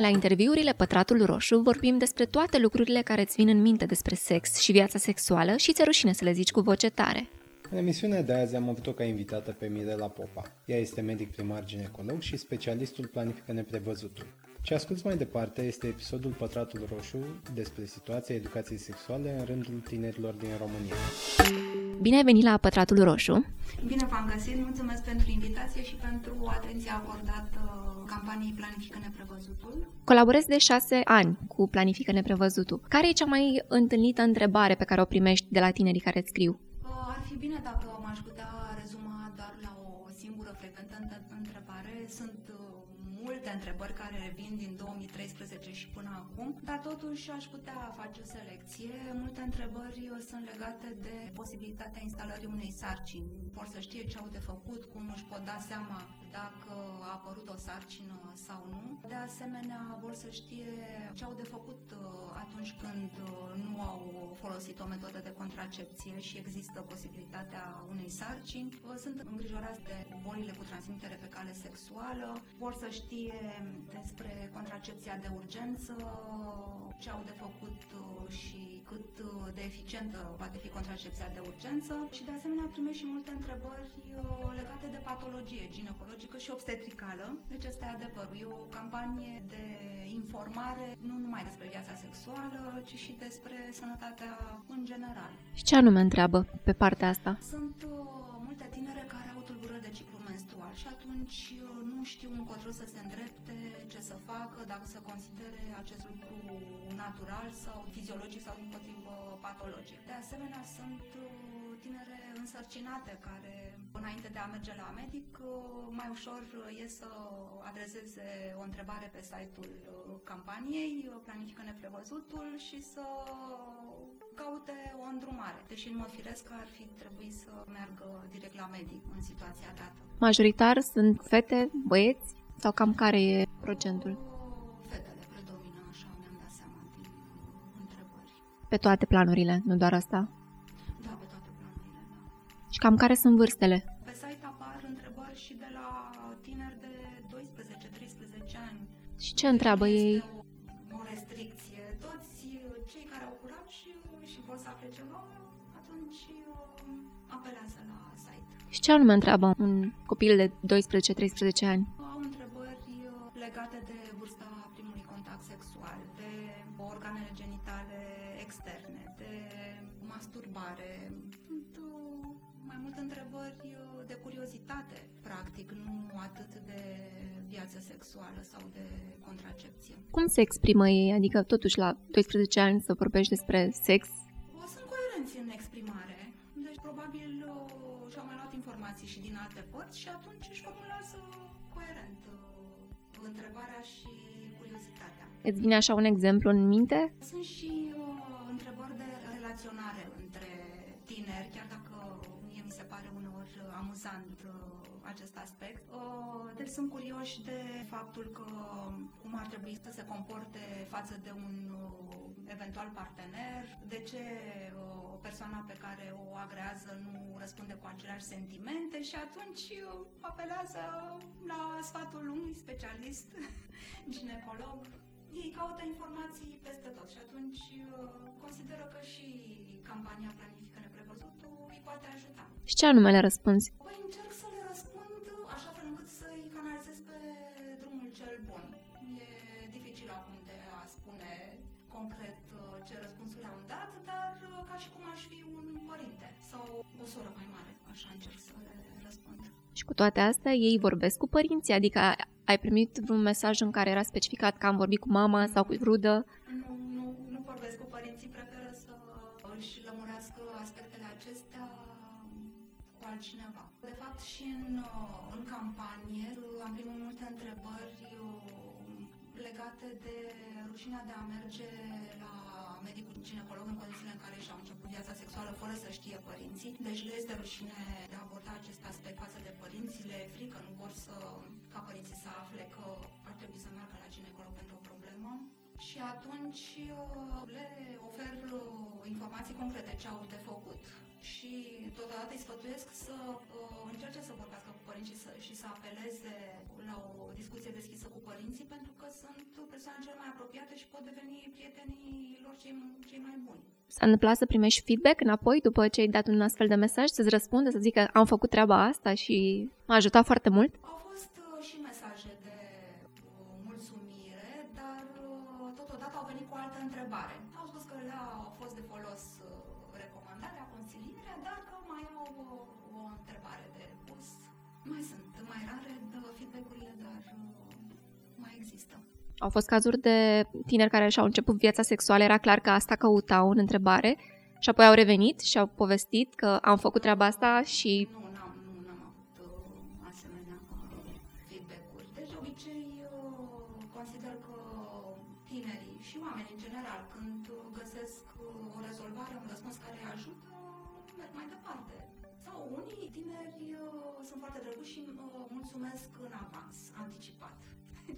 La interviurile Pătratul Roșu vorbim despre toate lucrurile care îți vin în minte despre sex și viața sexuală și ți-e rușine să le zici cu voce tare. În emisiunea de azi am avut-o ca invitată pe Mirela Popa. Ea este medic primar ginecolog și specialistul planifică neprevăzutul. Ce asculți mai departe este episodul Pătratul Roșu despre situația educației sexuale în rândul tinerilor din România. Bine ai venit la Pătratul Roșu! Bine v-am găsit, mulțumesc pentru invitație și pentru atenția acordată campaniei Planifică Neprevăzutul. Colaborezi de șase ani cu Planifică Neprevăzutul. Care e cea mai întâlnită întrebare pe care o primești de la tinerii care îți scriu? Ar fi bine dacă m-aș putea rezuma doar la o singură frecventă întrebare. Sunt uh, multe întrebări care revin din 2013 și până acum, dar totuși aș putea face o selecție. Multe întrebări uh, sunt legate de posibilitatea instalării unei sarcini. Vor să știe ce au de făcut, cum își pot da seama dacă a apărut o sarcină sau nu. De asemenea, vor să știe ce au de făcut uh, atunci când uh, nu au folosit o metodă de contracepție și există posibilitatea unei sarcini. Sunt îngrijorați de bolile cu transmitere pe cale sexuală, vor să știe despre contracepția de urgență, ce au de făcut uh, și cât de eficientă poate fi contracepția de urgență și de asemenea primești și multe întrebări legate de patologie ginecologică și obstetricală. Deci asta e adevărul. E o campanie de informare nu numai despre viața sexuală, ci și despre sănătatea în general. Și ce anume întreabă pe partea asta? Sunt uh, multe tinere care au tulburări de ciclu menstrual și atunci uh, nu știu încotro să se îndrepte, ce să facă, dacă să considere acest lucru natural sau fiziologic sau din potrivă patologic. De asemenea, sunt uh, tinere însărcinate care, înainte de a merge la medic, mai ușor e să adreseze o întrebare pe site-ul campaniei, planifică neprevăzutul și să caute o îndrumare. Deși în mod firesc ar fi trebuit să meargă direct la medic în situația dată. Majoritar sunt fete, băieți sau cam care e procentul? Fetele predomină, așa mi-am dat seama din întrebări. Pe toate planurile, nu doar asta? Cam care sunt vârstele? Pe site apar întrebări și de la tineri de 12-13 ani. Și ce întreabă Nu ei? este o, o restricție. Toți cei care au curaj și, și vor să afle ceva, atunci uh, apelează la site. Și ce anume întreabă un copil de 12-13 ani? Practic, nu atât de viață sexuală sau de contracepție. Cum se exprimă ei? Adică totuși la 12 ani să vorbești despre sex? O, Sunt coerenți în exprimare, deci probabil uh, și-au mai luat informații și din alte părți și atunci își formulează coerent uh, întrebarea și curiozitatea. Îți vine așa un exemplu în minte? Sunt și Uh, deci sunt curioși de faptul că cum ar trebui să se comporte față de un uh, eventual partener, de ce uh, o persoană pe care o agrează nu răspunde cu aceleași sentimente și atunci uh, apelează la sfatul unui specialist, ginecolog. Ei caută informații peste tot și atunci uh, consideră că și campania Planifică Neprevăzutul îi poate ajuta. Și ce anume le răspunzi? Păi încerc să sau o soră mai mare, așa încerc să le răspund. Și cu toate astea, ei vorbesc cu părinții? Adică ai primit vreun mesaj în care era specificat că am vorbit cu mama sau cu rudă? Nu, nu, nu vorbesc cu părinții, preferă să își lămurească aspectele acestea cu altcineva. De fapt, și în, uh, în campanie am primit multe întrebări uh, legate de rușinea de a merge la medicul ginecolog în condițiile în care și-au început viața sexuală fără să știe părinții. Deci le este rușine de a aborda acest aspect față de părinții, le e frică, nu vor să, ca părinții să afle că ar trebui să meargă la ginecolog pentru o problemă. Și atunci uh, le ofer uh, informații concrete ce au de făcut. Și totodată îi sfătuiesc să uh, încerce să vorbească cu părinții și să, și să apeleze la o discuție deschisă cu părinții pentru că sunt persoane cele mai apropiate și pot deveni prietenii lor cei, cei mai buni. S-a întâmplat să primești feedback înapoi după ce ai dat un astfel de mesaj, să-ți răspunde, să zică am făcut treaba asta și m-a ajutat foarte mult? Au Au fost cazuri de tineri care și-au început viața sexuală, era clar că asta căutau în întrebare și apoi au revenit și au povestit că am făcut treaba asta și Nu, n-am, nu, n-am avut uh, asemenea uh, feedback-uri. Deci, de obicei, uh, consider că tinerii și oamenii în general, când uh, găsesc uh, o rezolvare, un răspuns care îi ajută, merg mai departe. Sau unii tineri uh, sunt foarte drăguți și uh, mulțumesc în avans, anticipat.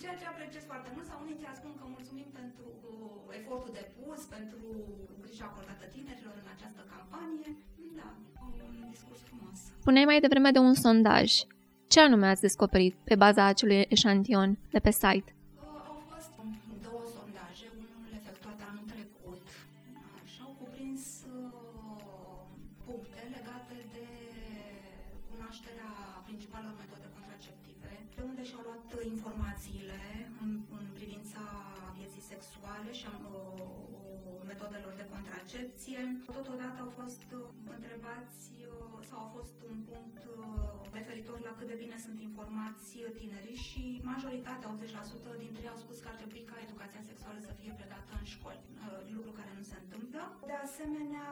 Ceea ce apreciez foarte mult, sau unii chiar spun că mulțumim pentru uh, efortul depus, pentru grija acordată tinerilor în această campanie. Da, un discurs frumos. puneai mai devreme de un sondaj. Ce anume ați descoperit pe baza acelui eșantion de pe site? Contracepție. Totodată au fost uh, întrebați uh, sau au fost un punct uh, referitor la cât de bine sunt informați tinerii și majoritatea, 80% dintre ei au spus că ar trebui ca educația sexuală să fie predată în școli, uh, lucru care nu se întâmplă. De asemenea,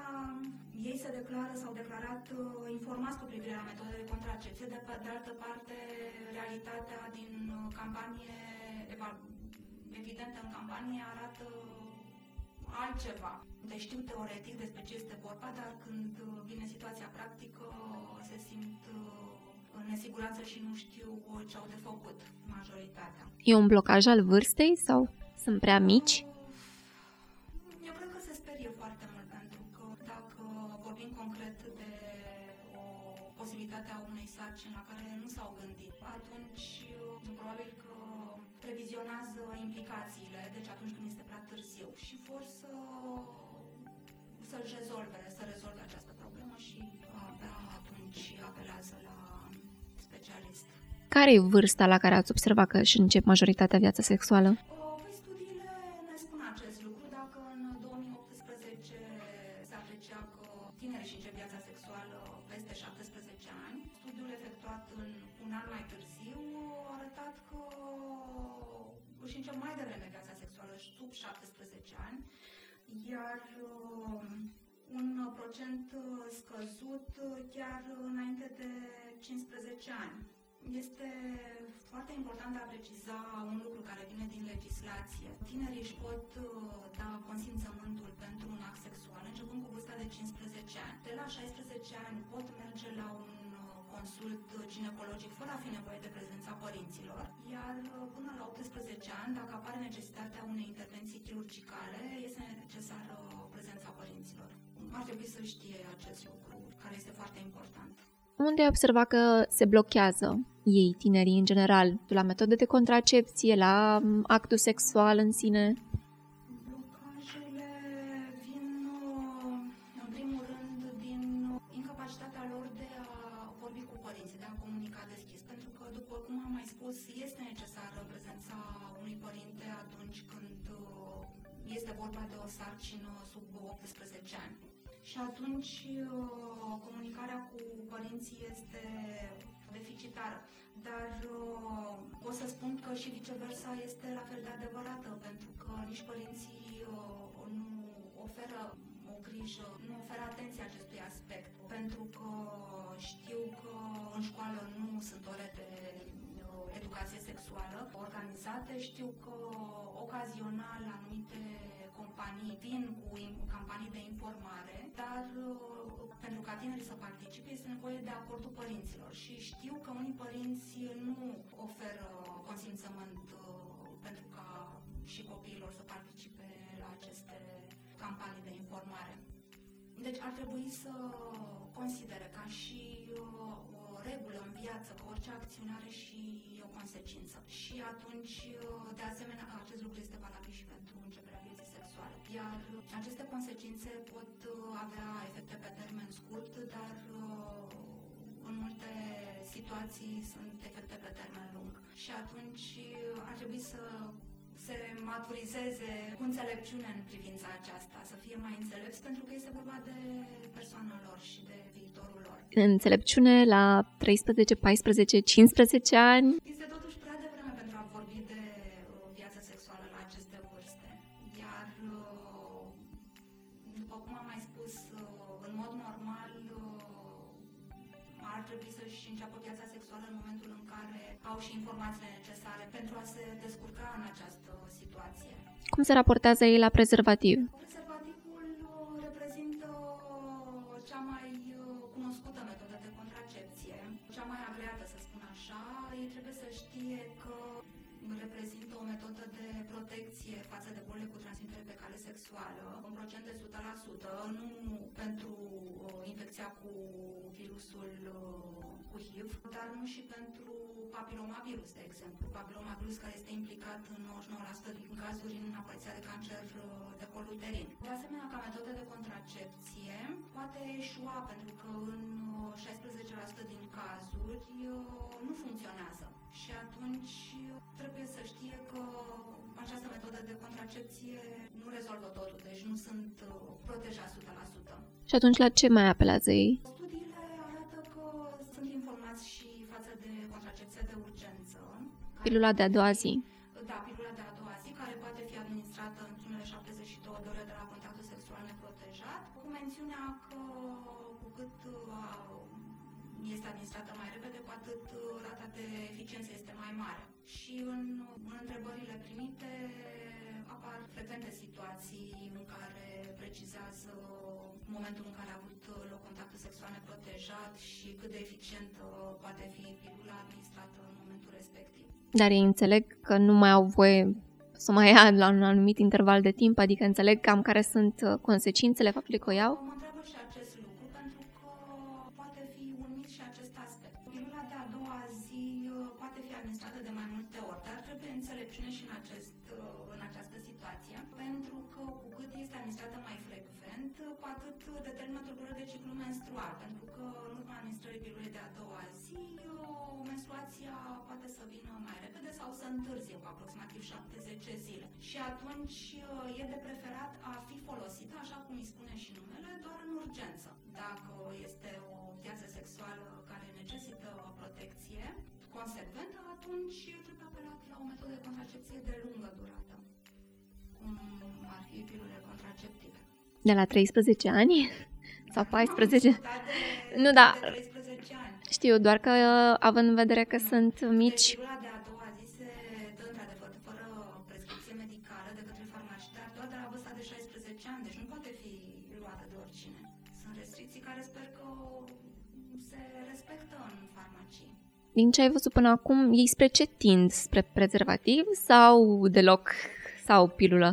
ei se declară, s-au declarat uh, informați cu privire la metodele de contracepție, de, pe- de altă parte, realitatea din uh, campanie, eva- evident în campanie, arată altceva. Deci știu teoretic despre ce este vorba, dar când uh, vine situația practică, se simt uh, în nesiguranță și nu știu uh, ce au de făcut majoritatea. E un blocaj al vârstei sau sunt prea mici? Eu cred că se sperie foarte mult pentru că dacă vorbim concret de o posibilitate a unei sarcini la care nu s-au gândit, atunci uh, probabil că previzionează implicațiile, deci atunci vor să să-și rezolve, să rezolve această problemă și abia atunci apelează la specialist. Care e vârsta la care ați observat că își încep majoritatea viața sexuală? Iar uh, un procent uh, scăzut uh, chiar înainte de 15 ani. Este foarte important de a preciza un lucru care vine din legislație. Tinerii își pot uh, da consimțământul pentru un act sexual începând cu vârsta de 15 ani. De la 16 ani pot merge la un uh, consult ginecologic fără a fi nevoie de prezența părinților, iar uh, până la 18 ani, dacă apare necesitatea unei intervenții chirurgicale, este necesară prezența părinților. Ar trebui să știe acest lucru, care este foarte important. Unde ai observat că se blochează ei, tinerii în general, de la metode de contracepție, la m, actul sexual în sine? Atunci uh, comunicarea cu părinții este deficitară. Dar uh, pot să spun că și viceversa este la fel de adevărată, pentru că nici părinții uh, nu oferă o grijă, nu oferă atenție acestui aspect, pentru că știu că în școală nu sunt ore de uh, educație sexuală organizate, știu că ocazional anumite companii vin cu in- campanii de informare, dar uh, pentru ca tinerii să participe este nevoie de acordul părinților și știu că unii părinți nu oferă consimțământ uh, pentru ca și copiilor să participe la aceste campanii de informare. Deci ar trebui să consideră ca și uh, o regulă în viață că orice acțiune are și o consecință. Și atunci, uh, de asemenea, acest lucru este valabil și pentru începerea vieții sexuale. Iar aceste consecințe pot uh, avea efecte pe termen scurt, dar uh, în multe situații sunt efecte pe termen lung. Și atunci uh, ar trebui să se maturizeze cu înțelepciune în privința aceasta, să fie mai înțelepți, pentru că este vorba de persoana lor și de viitorul lor. Înțelepciune la 13, 14, 15 ani? Este totuși și informațiile necesare pentru a se descurca în această situație. Cum se raportează ei la prezervativ? Papilomavirus care este implicat în 99% din cazuri în apariția de cancer uh, de col uterin. De asemenea, ca metodă de contracepție, poate eșua pentru că în uh, 16% din cazuri uh, nu funcționează. Și atunci uh, trebuie să știe că această metodă de contracepție nu rezolvă totul, deci nu sunt uh, protejați 100%. Și atunci la ce mai apelează ei? Pilula de a doua zi. Da, pilula de a doua zi, care poate fi administrată în primele 72 de ore de la contactul sexual neprotejat, cu mențiunea că cu cât uh, este administrată mai repede, cu atât uh, rata de eficiență este mai mare. Și în, în întrebările primite apar frecvente situații în care precizează momentul în care a avut loc contactul sexual neprotejat și cât de eficient uh, poate fi pilula Dar ei înțeleg că nu mai au voie să o mai ia la un anumit interval de timp, adică înțeleg cam care sunt uh, consecințele faptului că o iau? Să vină mai repede sau să întârzie cu aproximativ 70 zile. Și atunci uh, e de preferat a fi folosită, așa cum îi spune și numele, doar în urgență. Dacă este o viață sexuală care necesită o protecție consecventă, atunci trebuie apelat la o metodă de contracepție de lungă durată, cum ar fi pilule contraceptive. De la 13 ani? Sau 14? Am de, Nu, da. De 13 ani. Știu, doar că uh, având în vedere că sunt mici, Deci, pilula de a doua zi se dă într-adevăr fără prescripție medicală de către farmacii, dar doar de la vârsta de 16 ani, deci nu poate fi luată de oricine. Sunt restricții care sper că se respectă în farmacii. din ce ai văzut până acum, ei spre ce tind? Spre prezervativ sau deloc? Sau pilulă?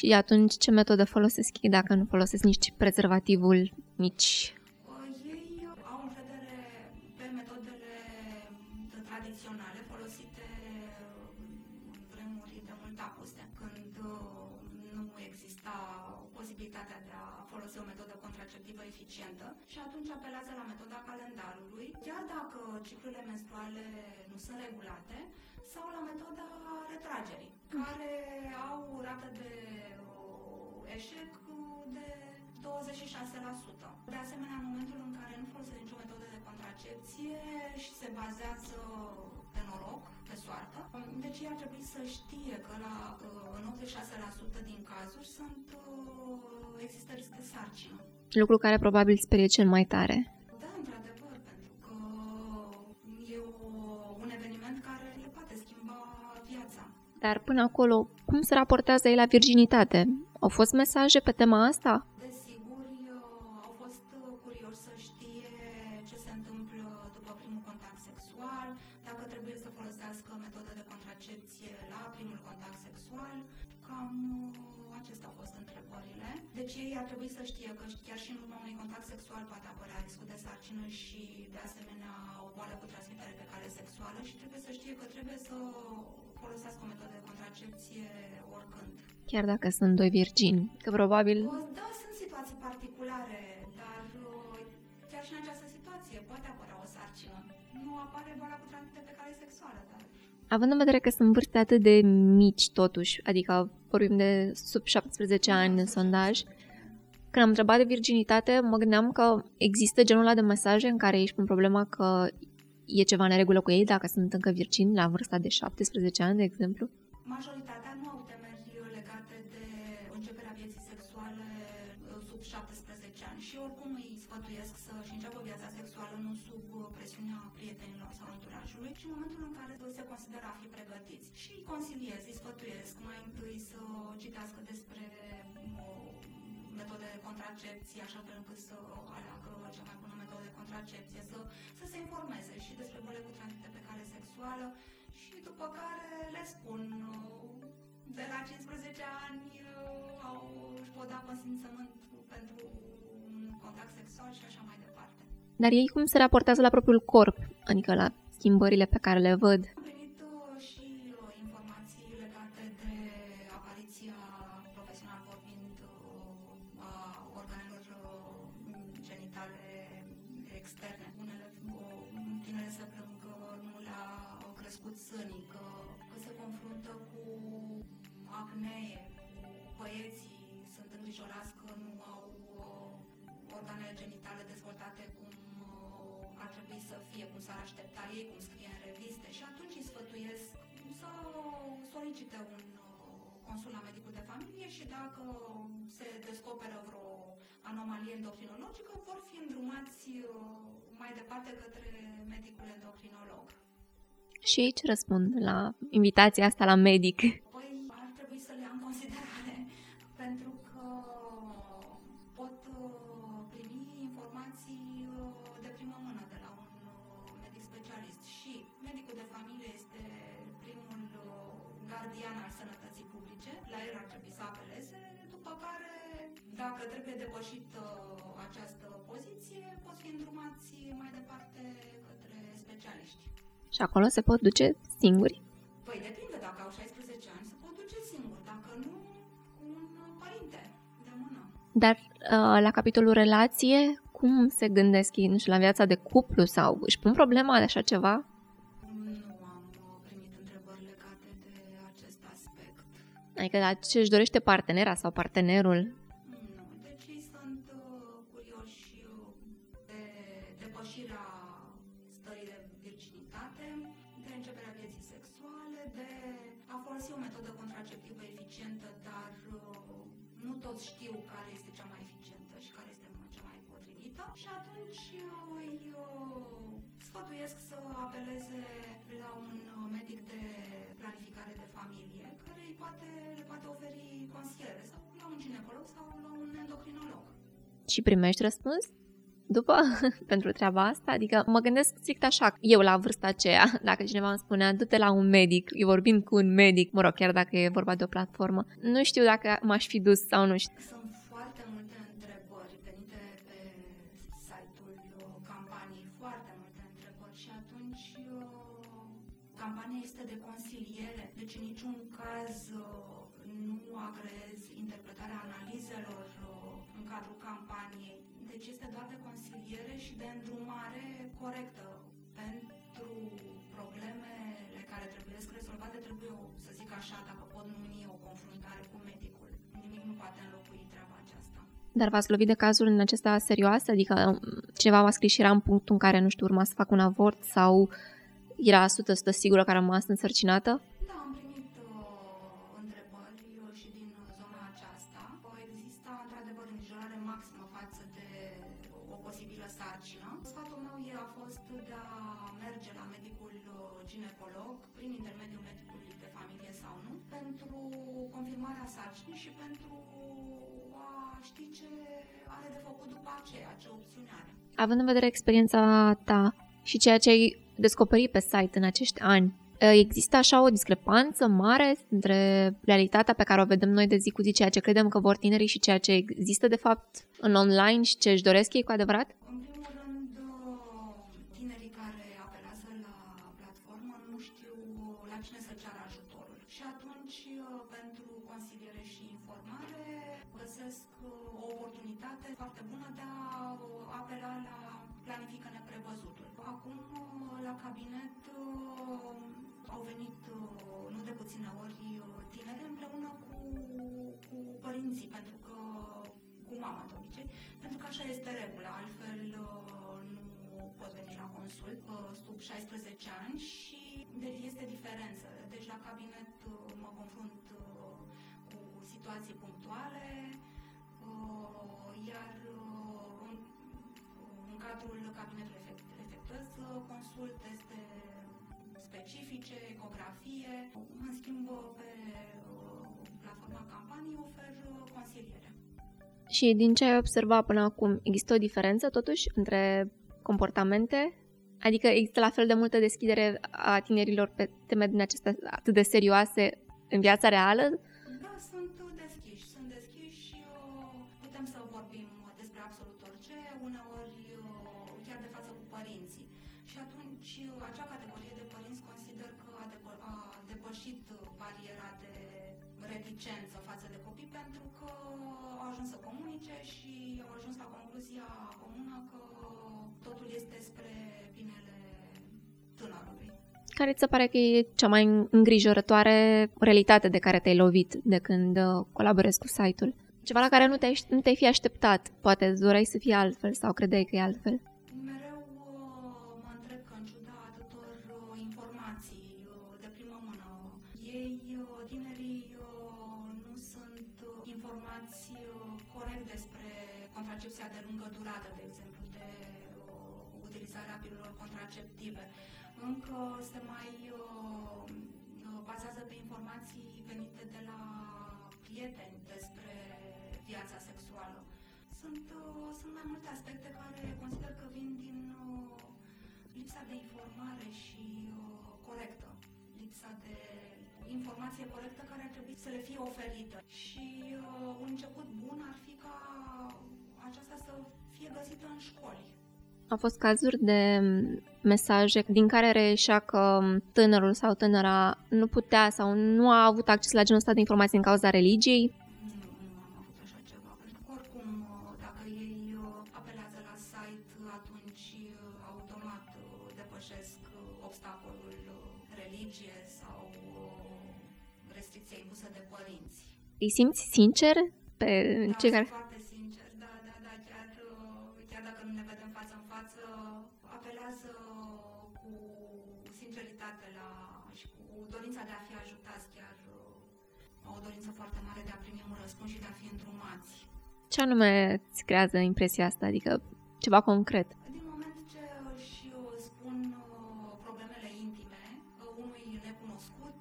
Și atunci ce metodă folosesc ei dacă nu folosesc nici prezervativul, nici... Ei au încredere pe metodele tradiționale folosite în vremuri de mult apuse, când uh, nu exista posibilitatea de a folosi o metodă contraceptivă eficientă și atunci apelează la metoda calendarului, chiar dacă ciclurile menstruale nu sunt regulate, sau la metoda retragerii, care au rată de uh, eșec de 26%. De asemenea, în momentul în care nu folosesc nicio metodă de contracepție și se bazează pe noroc, pe soartă, deci ea ar trebui să știe că la, uh, în 86% din cazuri sunt, uh, există risc de sarcină. Lucru care probabil sperie cel mai tare. Dar până acolo, cum se raportează ei la virginitate? Au fost mesaje pe tema asta? Desigur, au fost uh, curioși să știe ce se întâmplă după primul contact sexual, dacă trebuie să folosească metodă de contracepție la primul contact sexual. Cam uh, acestea au fost întrebările. Deci ei ar trebui să știe că chiar și în urma unui contact sexual poate apărea riscul de sarcină și de asemenea o boală cu transmitere pe cale sexuală și trebuie să știe că trebuie să folosească o metodă de contracepție oricând. Chiar dacă sunt doi virgini, că probabil... Da, sunt situații particulare, dar uh, chiar și în această situație poate apărea o sarcină. Nu apare boala cu transmitere pe cale sexuală, dar Având în vedere că sunt vârste atât de mici totuși, adică vorbim de sub 17 ani în sondaj, când am întrebat de virginitate, mă gândeam că există genul ăla de mesaje în care ești pun problema că e ceva în regulă cu ei dacă sunt încă virgini la vârsta de 17 ani, de exemplu. Majoritatea cu transmitere pe cale sexuală și după care le spun uh, de la 15 ani uh, au, își pot da consimțământ pentru un contact sexual și așa mai departe. Dar ei cum se raportează la propriul corp, adică la schimbările pe care le văd? Dacă se descoperă vreo anomalie endocrinologică, vor fi îndrumați uh, mai departe către medicul endocrinolog. Și ei ce răspund la invitația asta la medic? Păi ar trebui să le ia în considerare pentru că pot uh, primi informații uh, de primă mână de la un uh, medic specialist și medicul de familie este primul uh, gardian al sănătății publice, la el ar trebui să apeleze, după care dacă trebuie depășit uh, această poziție, pot fi îndrumați mai departe către specialiști. Și acolo se pot duce singuri? Păi depinde, dacă au 16 ani se pot duce singur, dacă nu, cu un părinte de mână. Dar uh, la capitolul relație, cum se gândesc ei, nu știu, la viața de cuplu sau își pun problema de așa ceva? Adică la ce își dorește partenera sau partenerul? Sfătuiesc să apeleze la un uh, medic de planificare de familie care îi poate, le poate oferi consiliere sau la un ginecolog sau la un endocrinolog. Și primești răspuns? După, pentru treaba asta, adică mă gândesc strict așa, eu la vârsta aceea, dacă cineva îmi spunea, du-te la un medic, eu vorbind cu un medic, mă rog, chiar dacă e vorba de o platformă, nu știu dacă m-aș fi dus sau nu știu. Sunt caz uh, nu agrez interpretarea analizelor uh, în cadrul campaniei, deci este doar de consiliere și de îndrumare corectă pentru problemele care trebuie rezolvate, trebuie, să zic așa, dacă pot numi o confruntare cu medicul. Nimic nu poate înlocui treaba aceasta. Dar v-ați lovit de cazuri în acestea serioase? Adică um, cineva v-a scris și era în punctul în care, nu știu, urma să fac un avort sau era 100% sigură că a rămas însărcinată? Posibilă sarcină. Sfatul meu e- a fost de a merge la medicul uh, ginecolog prin intermediul medicului de familie sau nu, pentru confirmarea sarcinii și pentru a ști ce are de făcut după aceea, ce opțiune are. Având în vedere experiența ta și ceea ce ai descoperit pe site în acești ani, Există așa o discrepanță mare între realitatea pe care o vedem noi de zi cu zi, ceea ce credem că vor tinerii și ceea ce există de fapt în online și ce își doresc ei cu adevărat? Veni la consult sub 16 ani și deci este diferență. Deci la cabinet mă confrunt cu situații punctuale, iar în, în cadrul cabinetului efectuez consult teste specifice, ecografie. În schimb, pe platforma campanii ofer consiliere. Și din ce ai observat până acum, există o diferență totuși între comportamente? Adică există la fel de multă deschidere a tinerilor pe teme din acestea atât de serioase în viața reală? Care ți se pare că e cea mai îngrijorătoare realitate de care te-ai lovit de când colaborezi cu site-ul? Ceva la care nu te-ai, nu te-ai fi așteptat. Poate îți doreai să fie altfel sau credeai că e altfel. Mereu mă întreb că în ciuda atâtor informații de primă mână, ei, tinerii, nu sunt informați corect despre contracepția de lungă durată, de exemplu, de utilizarea pilulor contraceptive. Încă se mai bazează pe informații venite de la prieteni despre viața sexuală. Sunt, sunt mai multe aspecte care consider că vin din lipsa de informare și corectă, lipsa de informație corectă care ar trebui să le fie oferită. Și un început bun ar fi ca aceasta să fie găsită în școli. Au fost cazuri de mesaje din care reieșea că tânărul sau tânăra nu putea sau nu a avut acces la genul ăsta de informații din cauza religiei? Nu, nu am avut așa ceva, primi un răspuns și de a fi îndrumați. Ce anume îți creează impresia asta? Adică ceva concret? Din moment ce își spun problemele intime unui necunoscut,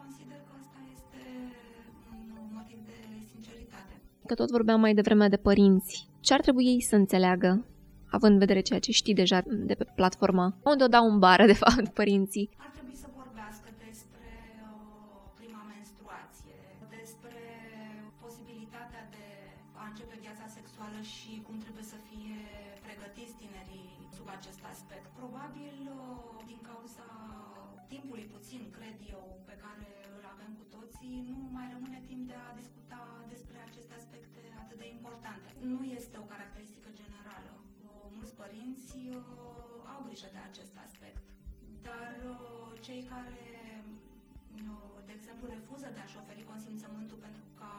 consider că asta este un motiv de sinceritate. Că tot vorbeam mai devreme de părinți. Ce ar trebui ei să înțeleagă, având în vedere ceea ce știi deja de pe platforma? Unde o dau în bară, de fapt, părinții? Ar Nu este o caracteristică generală. Uh, Mulți părinți uh, au grijă de acest aspect, dar uh, cei care, uh, de exemplu, refuză de a-și oferi consimțământul pentru ca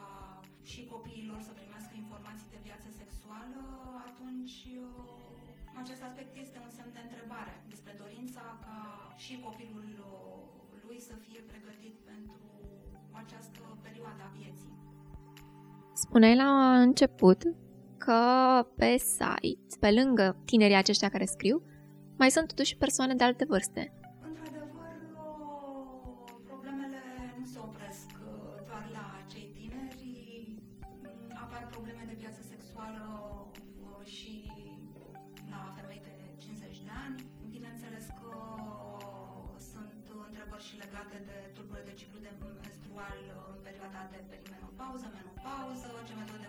și copiii lor să primească informații de viață sexuală, atunci uh, acest aspect este un semn de întrebare despre dorința ca și copilul uh, lui să fie pregătit pentru această perioadă a vieții. Spuneai la început că pe site, pe lângă tinerii aceștia care scriu, mai sunt totuși persoane de alte vârste. Într-adevăr, uh, problemele nu se opresc uh, doar la cei tineri, Mm, apar probleme de viață sexuală uh, și la femei de 50 de ani. Bineînțeles că sunt întrebări întrebări și legate de tulburări de ciclu de menstrual în perioada de perimenopauză, menopauză, ce metode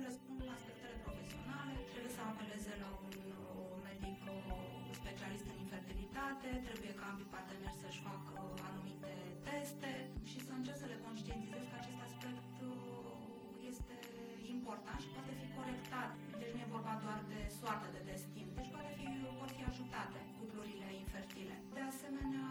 important și poate fi corectat. Deci nu e vorba doar de soartă, de destin. Deci poate fi, vor fi ajutate cuplurile infertile. De asemenea,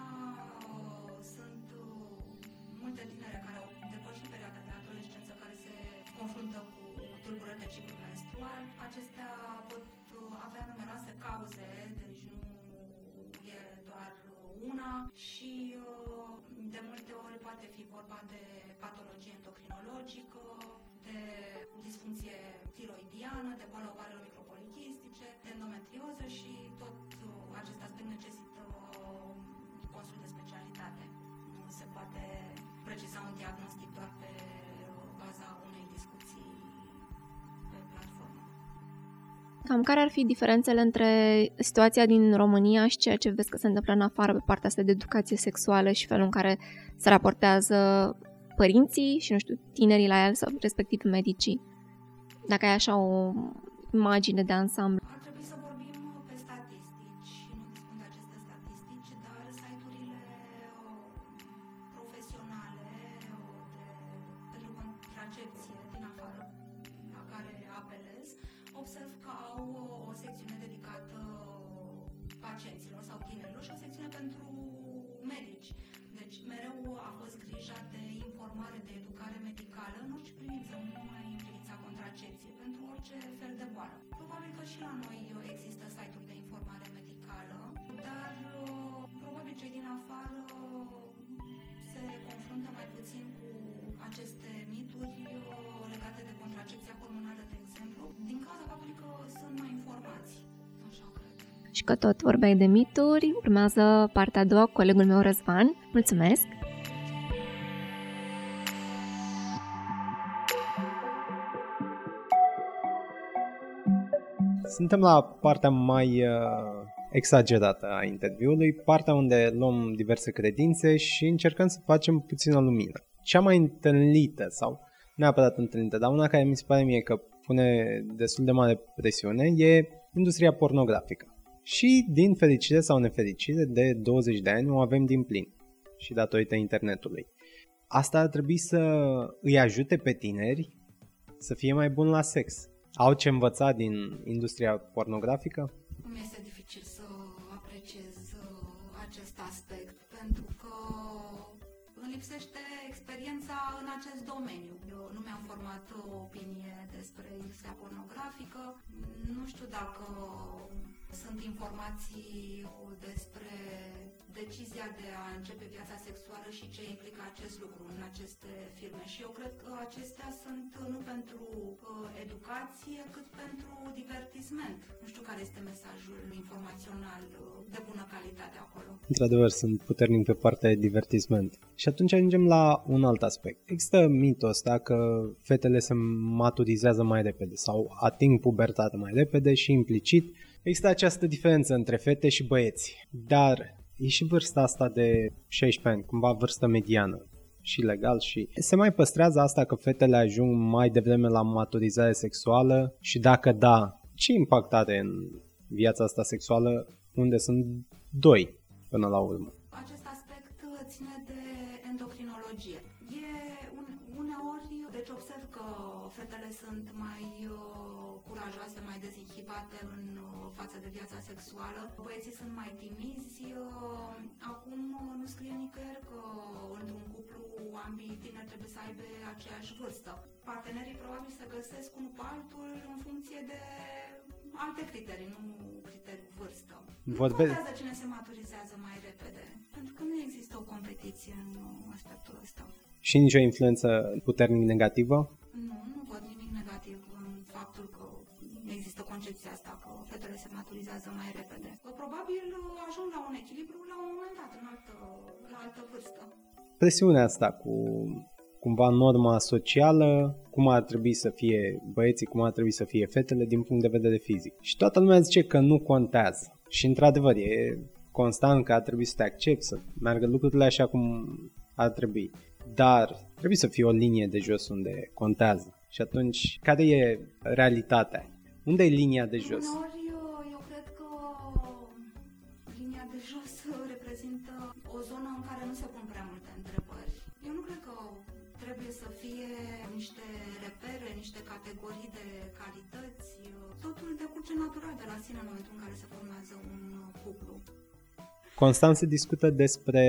tiroidiană, de boală ovarelor micropolichistice, de endometrioză și tot uh, acest aspect necesită uh, consult de specialitate. Nu se poate preciza un diagnostic doar pe baza unei discuții pe platformă. Cam care ar fi diferențele între situația din România și ceea ce vezi că se întâmplă în afară pe partea asta de educație sexuală și felul în care se raportează părinții și, nu știu, tinerii la el sau respectiv medicii? Dacă ai așa o imagine de ansamblu. Tot vorbeai de mituri. Urmează partea a doua cu colegul meu Răzvan. Mulțumesc! Suntem la partea mai uh, exagerată a interviului, partea unde luăm diverse credințe și încercăm să facem puțină lumină. Cea mai întâlnită sau neapărat întâlnită, dar una care mi se pare mie că pune destul de mare presiune e industria pornografică. Și, din fericire sau nefericire, de 20 de ani o avem din plin și datorită internetului. Asta ar trebui să îi ajute pe tineri să fie mai buni la sex. Au ce învăța din industria pornografică? Mi este dificil să apreciez uh, acest aspect pentru că îmi lipsește experiența în acest domeniu. Eu nu mi-am format o opinie despre industria pornografică. Nu știu dacă sunt informații despre decizia de a începe viața sexuală și ce implică acest lucru în aceste filme. Și eu cred că acestea sunt nu pentru uh, educație, cât pentru divertisment. Nu știu care este mesajul informațional uh, de bună calitate acolo. Într-adevăr, sunt puternic pe partea de divertisment. Și atunci ajungem la un alt aspect. Există mitul ăsta că fetele se maturizează mai repede sau ating pubertatea mai repede și implicit Există această diferență între fete și băieți, dar e și vârsta asta de 16 ani, cumva vârstă mediană și legal și se mai păstrează asta că fetele ajung mai devreme la maturizare sexuală și dacă da, ce impact are în viața asta sexuală unde sunt doi până la urmă? Acest aspect ține de endocrinologie. E un, uneori, deci observ că fetele sunt mai uh, curajoase, mai dezinhibate în față de viața sexuală. Băieții sunt mai timizi. Uh, acum uh, nu scrie nicăieri că într-un cuplu ambii tineri trebuie să aibă aceeași vârstă. Partenerii probabil se găsesc unul pe altul în funcție de alte criterii, nu criteriul vârstă. Vorbe... Nu contează cine se maturizează mai repede, pentru că nu există o competiție în aspectul ăsta. Și nicio influență puternic negativă? Metastatizează mai repede. Probabil ajung la un echilibru la un moment dat, în altă, la altă vârstă. Presiunea asta cu cumva norma socială, cum ar trebui să fie băieții, cum ar trebui să fie fetele din punct de vedere fizic. Și toată lumea zice că nu contează. Și într-adevăr e constant că ar trebui să te accepti, să meargă lucrurile așa cum ar trebui. Dar trebuie să fie o linie de jos unde contează. Și atunci, care e realitatea? Unde e linia de jos? Uneori, eu cred că linia de jos reprezintă o zonă în care nu se pun prea multe întrebări. Eu nu cred că trebuie să fie niște repere, niște categorii de calități. Totul decurge natural de la sine în momentul în care se formează un cuplu. Constant se discută despre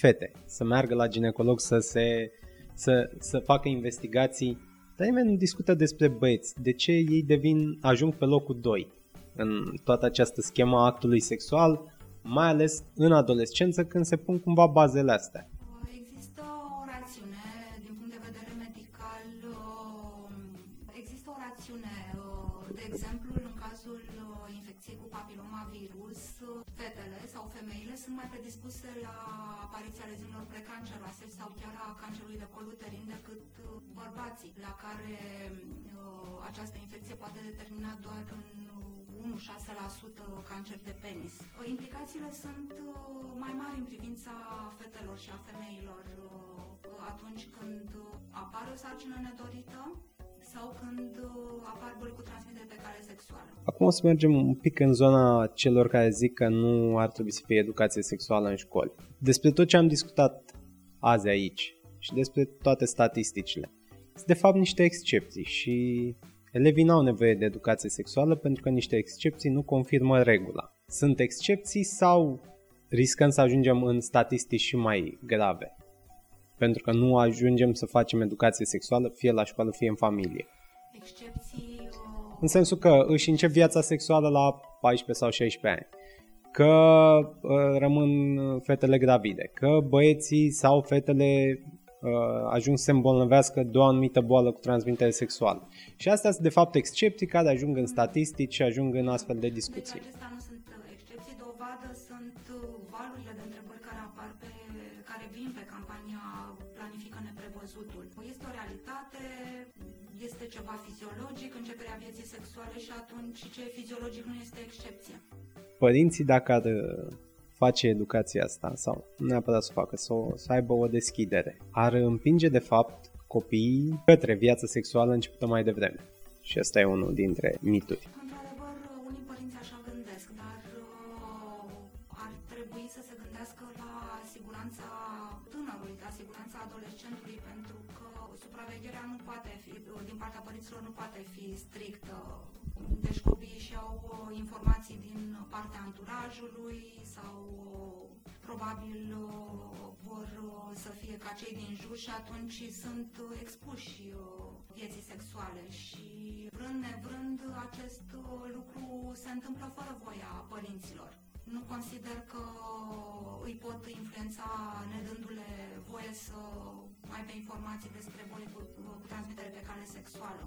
fete, să meargă la ginecolog să se să, să facă investigații dar nimeni nu discută despre băieți. De ce ei devin, ajung pe locul 2 în toată această schemă a actului sexual, mai ales în adolescență când se pun cumva bazele astea. Mai predispuse la apariția leziunilor precanceroase sau chiar a cancerului de col uterin decât bărbații, la care uh, această infecție poate determina doar în 1-6% cancer de penis. Implicațiile sunt uh, mai mari în privința fetelor și a femeilor uh, atunci când apare o sarcină nedorită sau când apar boli cu transmitere pe cale sexuală. Acum o să mergem un pic în zona celor care zic că nu ar trebui să fie educație sexuală în școli. Despre tot ce am discutat azi aici și despre toate statisticile sunt de fapt niște excepții și elevii n-au nevoie de educație sexuală pentru că niște excepții nu confirmă regula. Sunt excepții sau riscăm să ajungem în statistici și mai grave? Pentru că nu ajungem să facem educație sexuală fie la școală, fie în familie. Excepții... Uh, în sensul că își încep viața sexuală la 14 sau 16 ani că uh, rămân fetele gravide, că băieții sau fetele Uh, ajung să se îmbolnăvească de o anumită boală cu transmitere sexuală. Și astea sunt de fapt excepții care ajung în statistici și ajung în astfel de discuții. Deci ceva fiziologic, începerea vieții sexuale și atunci ce e fiziologic nu este excepție. Părinții dacă ar face educația asta sau nu neapărat să facă, să, o, să aibă o deschidere. Ar împinge de fapt copiii către viața sexuală începută mai devreme. Și asta e unul dintre mituri. Anturajului, sau probabil vor să fie ca cei din jur și atunci sunt expuși vieții sexuale și vrând nevrând acest lucru se întâmplă fără voia părinților. Nu consider că îi pot influența nedându-le voie să aibă informații despre boli cu, cu transmitere pe cale sexuală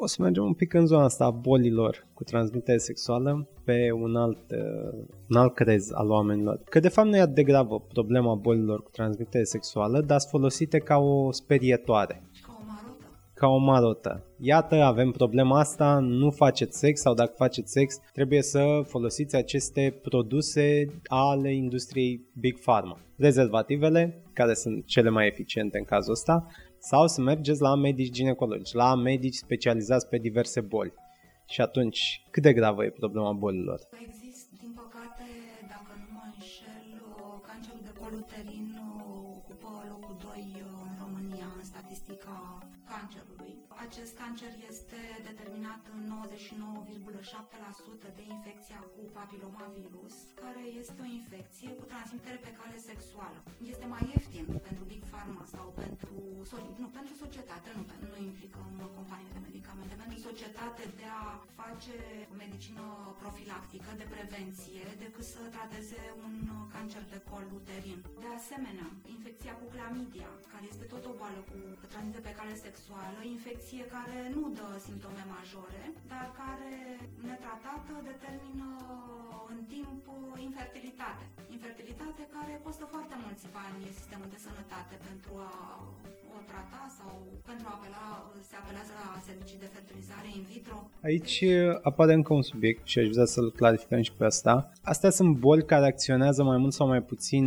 o să mergem un pic în zona asta a bolilor cu transmitere sexuală pe un alt, uh, un alt crez al oamenilor. Că de fapt nu e atât de gravă problema bolilor cu transmitere sexuală, dar sunt folosite ca o sperietoare. Ca o marotă. Ca o marotă. Iată, avem problema asta, nu faceți sex sau dacă faceți sex, trebuie să folosiți aceste produse ale industriei Big Pharma. Rezervativele, care sunt cele mai eficiente în cazul ăsta, sau să mergeți la medici ginecologi, la medici specializați pe diverse boli. Și atunci, cât de gravă e problema bolilor? Există, din păcate, dacă nu mă înșel, cancerul de col uterin ocupă locul 2 în România în statistica cancerului. Acest cancer este determinat în 99,7% de infecția cu papilomavirus, care este o infecție cu transmitere pe cale sexuală. Este mai ieftin pentru Big Pharma sau pentru, nu, pentru societate, nu, nu implică în companie de medicamente, pentru societate de a face medicină profilactică de prevenție decât să trateze un cancer de col uterin. De asemenea, infecția cu clamidia, care este tot o boală cu transmitere pe cale sexuală, sexuală, infecție care nu dă simptome majore, dar care netratată determină în timp infertilitate. Infertilitate care costă foarte mulți bani sistemul de sănătate pentru a o trata sau pentru a apela, se apelează la servicii de fertilizare in vitro. Aici apare încă un subiect și aș vrea să-l clarificăm și pe asta. Astea sunt boli care acționează mai mult sau mai puțin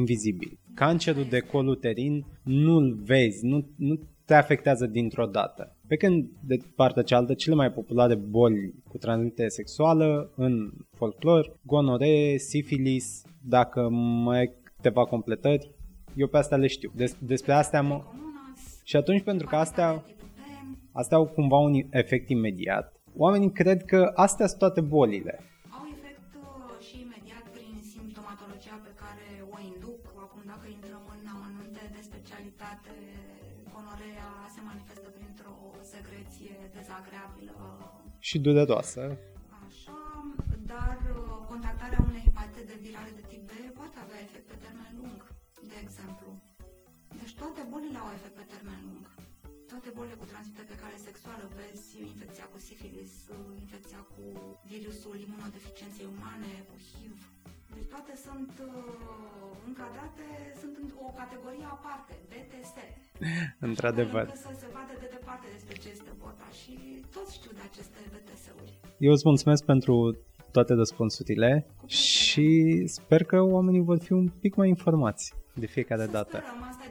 invizibil. Cancerul de col uterin nu-l vezi, nu, nu te afectează dintr-o dată. Pe când, de partea cealaltă, cele mai populare boli cu transmitere sexuală în folclor, gonoree, sifilis, dacă mai ai câteva completări, eu pe astea le știu. Des- despre astea mă... Și atunci, pentru că astea, astea au cumva un efect imediat, oamenii cred că astea sunt toate bolile. Dezagreabilă. Și dureroasă. Așa, dar uh, contactarea unei hepatite virale de tip B poate avea efect pe termen lung, de exemplu. Deci toate bolile au efect pe termen lung. Toate bolile cu transmitere pe cale sexuală, vezi infecția cu sifilis, uh, infecția cu virusul imunodeficienței umane, cu HIV. Deci toate sunt uh, încadrate, sunt în o categorie aparte, BTS. Într-adevăr. Așa, Să se vadă de departe despre ce este vorba și toți știu de aceste BTS-uri. Eu îți mulțumesc pentru toate răspunsurile și sper că oamenii vor fi un pic mai informați de fiecare Să dată. Sperăm, asta e